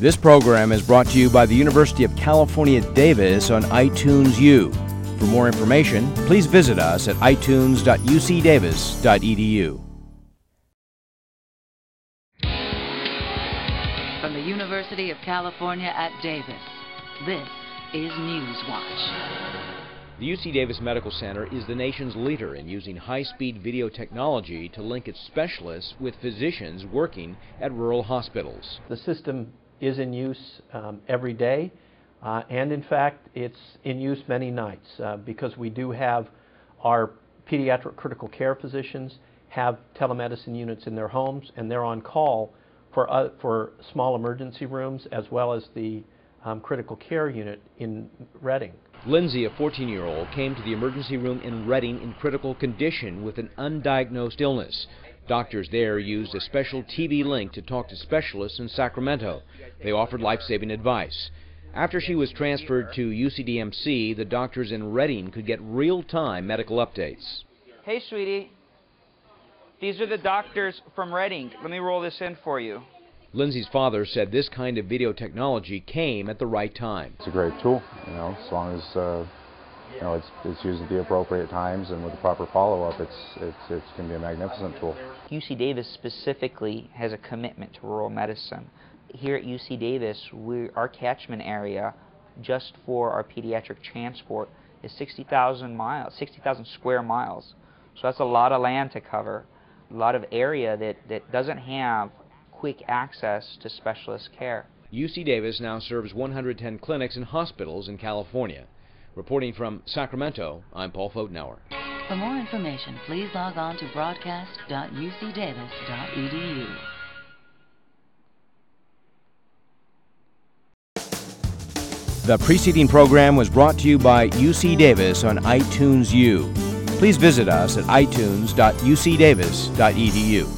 This program is brought to you by the University of California, Davis on iTunes U. For more information, please visit us at itunes.ucdavis.edu. From the University of California at Davis, this is Newswatch. The UC Davis Medical Center is the nation's leader in using high-speed video technology to link its specialists with physicians working at rural hospitals. The system is in use um, every day, uh, and in fact, it's in use many nights uh, because we do have our pediatric critical care physicians have telemedicine units in their homes, and they're on call for, uh, for small emergency rooms as well as the um, critical care unit in Redding. Lindsay, a 14 year old, came to the emergency room in Redding in critical condition with an undiagnosed illness. Doctors there used a special TV link to talk to specialists in Sacramento. They offered life saving advice. After she was transferred to UCDMC, the doctors in Redding could get real time medical updates. Hey, sweetie. These are the doctors from Redding. Let me roll this in for you. Lindsay's father said this kind of video technology came at the right time. It's a great tool, you know, as long as uh, you know it's, it's used at the appropriate times and with the proper follow-up, it's it's it's going to be a magnificent tool. UC Davis specifically has a commitment to rural medicine. Here at UC Davis, we our catchment area just for our pediatric transport is 60,000 miles, 60,000 square miles. So that's a lot of land to cover, a lot of area that, that doesn't have quick access to specialist care. UC Davis now serves 110 clinics and hospitals in California. Reporting from Sacramento, I'm Paul Fotenauer. For more information, please log on to broadcast.ucdavis.edu. The preceding program was brought to you by UC Davis on iTunes U. Please visit us at itunes.ucdavis.edu.